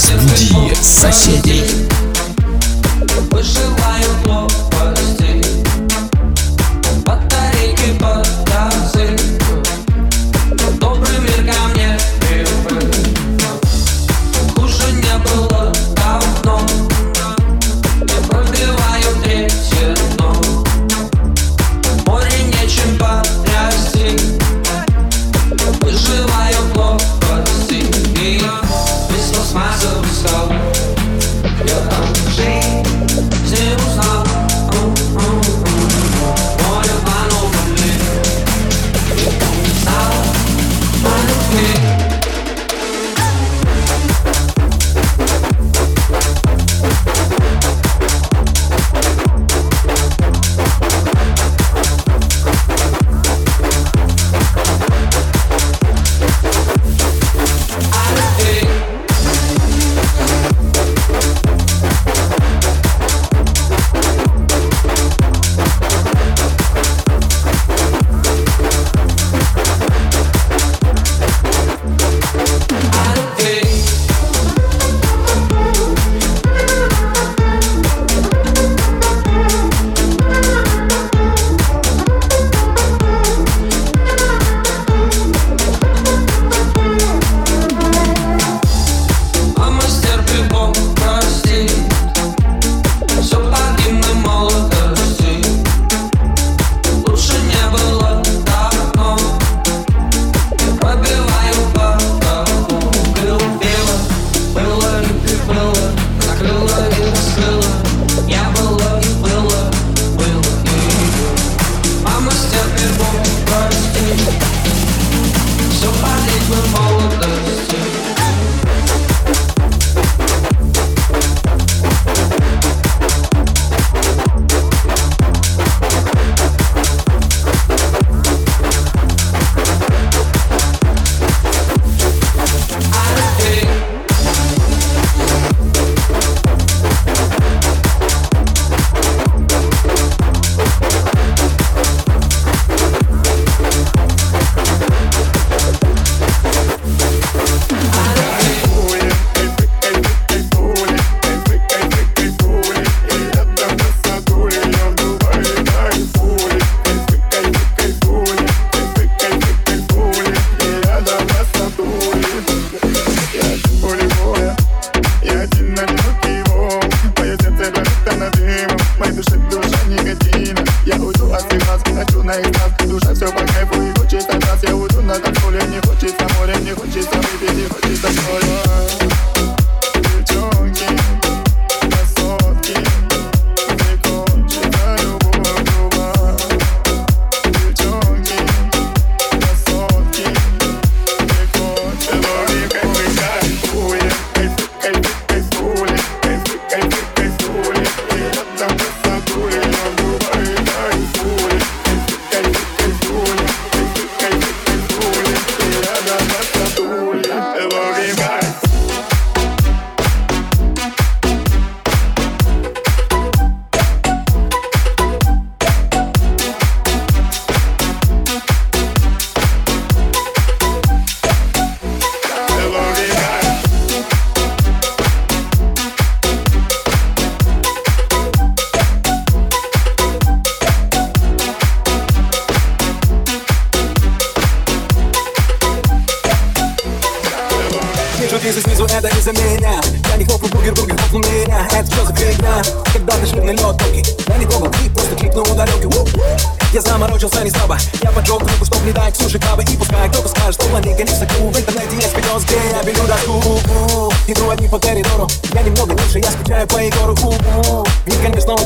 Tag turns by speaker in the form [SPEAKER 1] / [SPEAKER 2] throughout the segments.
[SPEAKER 1] разбуди соседей.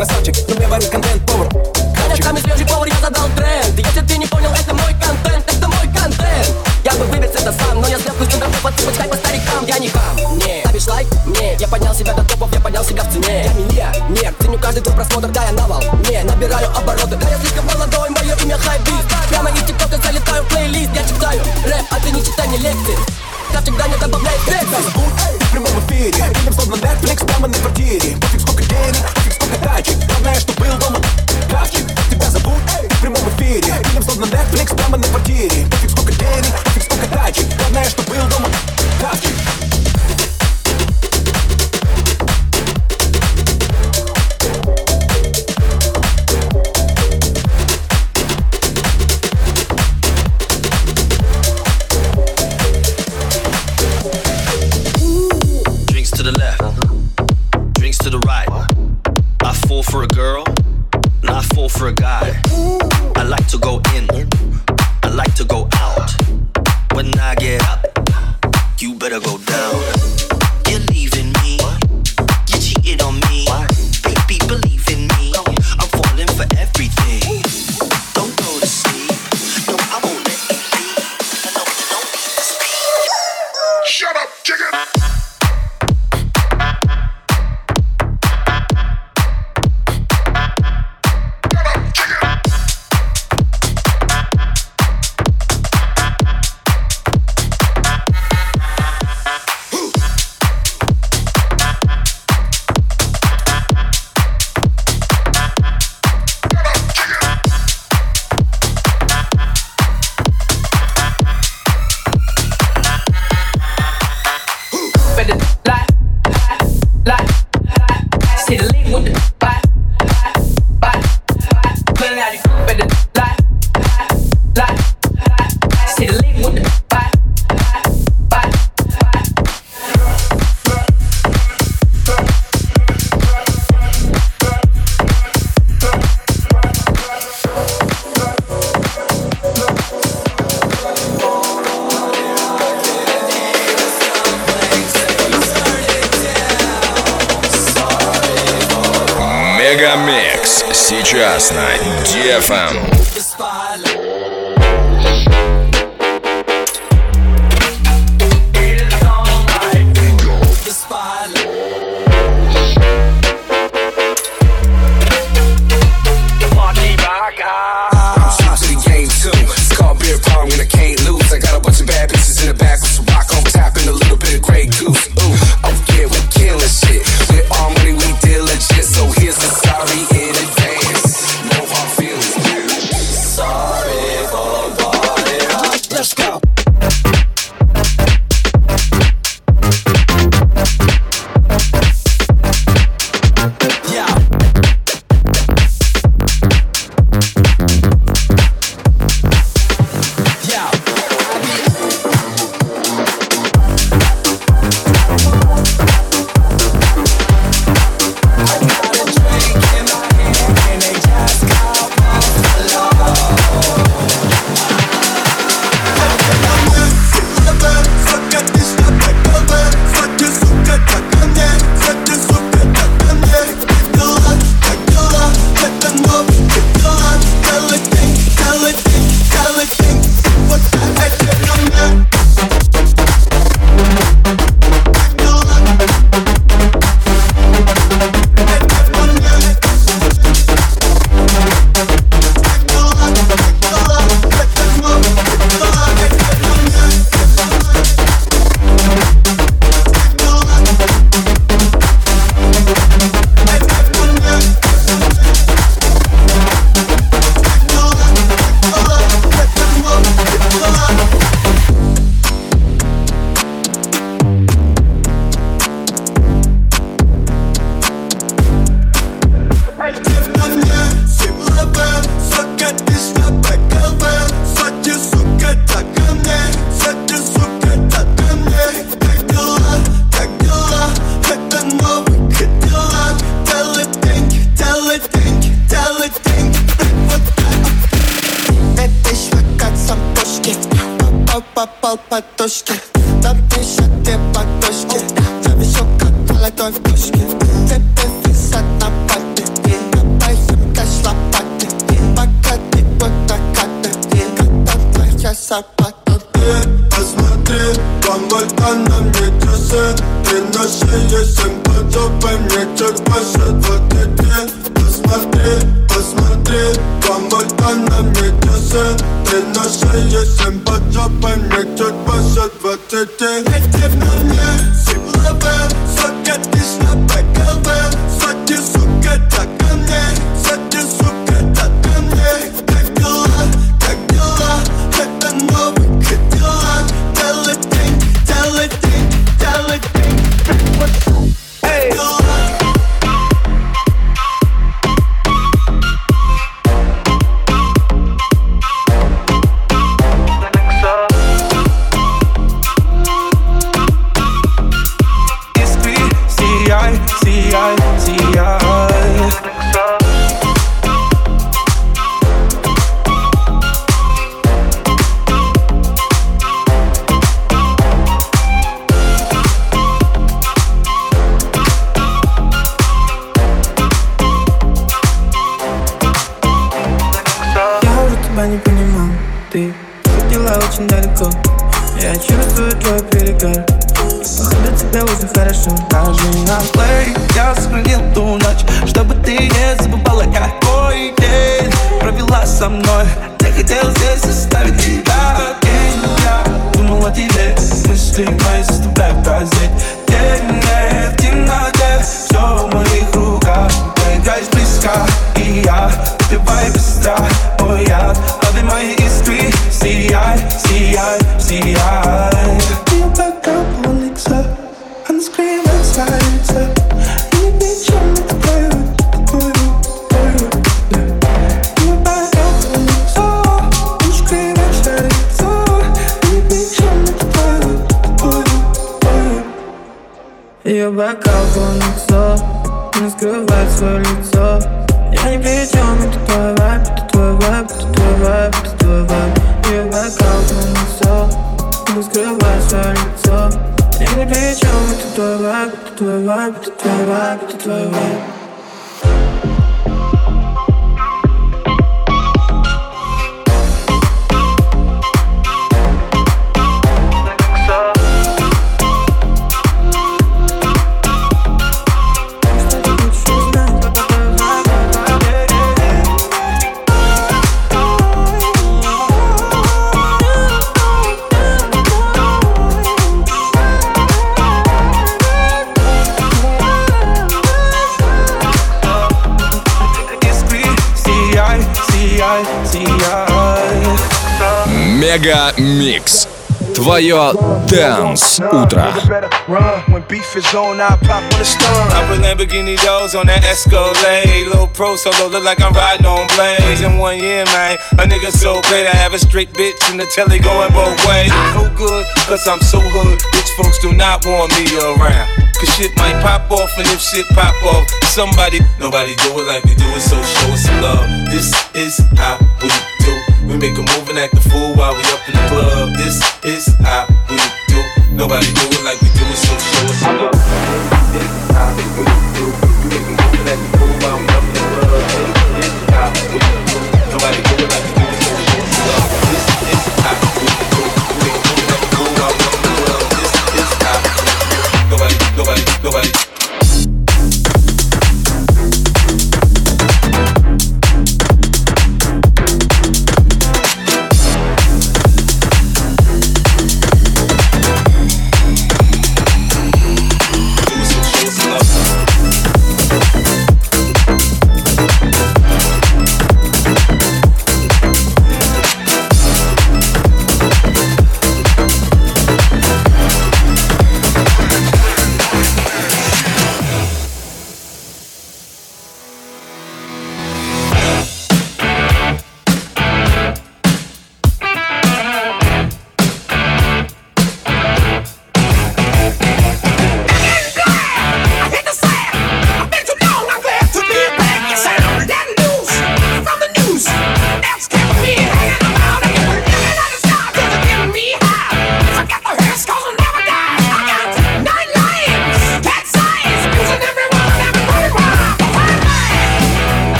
[SPEAKER 2] красавчик, но мне варит контент повар.
[SPEAKER 3] Хотя самый свежий повар, я задал тренд. Если ты не понял, это мой контент, это мой контент. Я бы вывез это сам, но я сделку с центром подсыпать хай по старикам Я не хам, не, ставишь лайк? Не, я поднял себя до топов, я поднял себя в цене. Я миллионер, ценю каждый твой просмотр, да я навал. Не, набираю обороты, да я слишком молодой, мое имя хайби. Прямо из тиктока залетаю в плейлист, я читаю рэп, а ты не читай мне лекции. Я всегда не добавляет текста
[SPEAKER 2] В прямом эфире, фильм словно Netflix прямо на квартире. Пофиг сколько денег, пофиг сколько тачек. Главное, что был дома Кравчик, тебя зовут В прямом эфире, фильм словно Netflix прямо на квартире. Пофиг сколько денег, пофиг сколько тачек. Главное, что был дома Кравчик
[SPEAKER 4] Сейчас на
[SPEAKER 5] зарплата
[SPEAKER 6] Посмотри, вольта на мне часы Ты
[SPEAKER 4] на шее семь подобай мне чуть больше двадцати. Посмотри, посмотри, кому-то на мне Ты на шее семь подобай мне чуть больше двадцати. Эти в мне, симловы, сотни тысяч на ПКВ Сотни, сука, так ко мне,
[SPEAKER 7] сохранил ту ночь Чтобы ты не забывала, какой день Провела со мной
[SPEAKER 8] Ее бокал полнится Не скрывает свое лицо. Я не при чем, это твой вайб Это твой вайб, это твой вайб, это твой вайб. Ее бокал полнится Не скрывает свое лицо. Я не при чем, это твой вайб Это твой вайб, это твой вайб, это твой вайб
[SPEAKER 1] Мега Микс. Твое Дэнс Утро.
[SPEAKER 9] When beef is on, I pop on the stun.
[SPEAKER 10] I put Lamborghini doors on that Escalade. Little pro solo, look like I'm riding on blades. In one year, man, a nigga so great. I have a straight bitch and the telly going both ways. No good, cause I'm so hood. Rich folks do not want me around. Cause shit might pop off, and if shit pop off, somebody, nobody do it like we do it, so show us some love. This is how we do. We make a move and act a fool while we up in the club. This is how we do. Nobody do it like we do it, so show us. This is how we do. We make a move and act a fool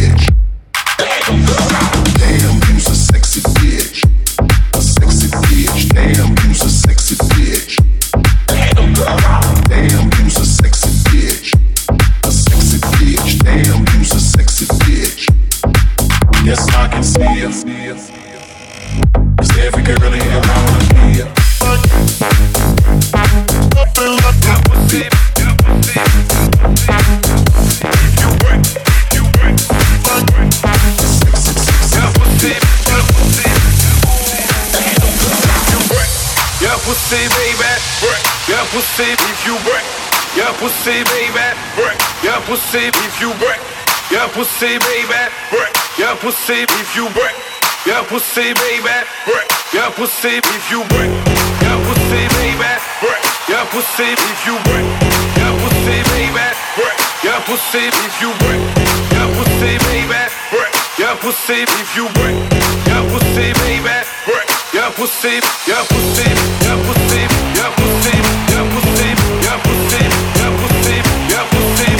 [SPEAKER 10] bitch. pussy if you break. Your pussy, baby, break. Your pussy if you break. Your pussy, baby, break. Your pussy if you break. Your pussy, baby, break. Your pussy if you break. Your pussy, baby, break. Your pussy if you break. Your pussy, baby, break. Your pussy if you break. Your pussy, baby, break. Your pussy if you break. Your pussy, baby, break. Your pussy,
[SPEAKER 11] your pussy, your pussy
[SPEAKER 9] você, é você, é você, é você, é você.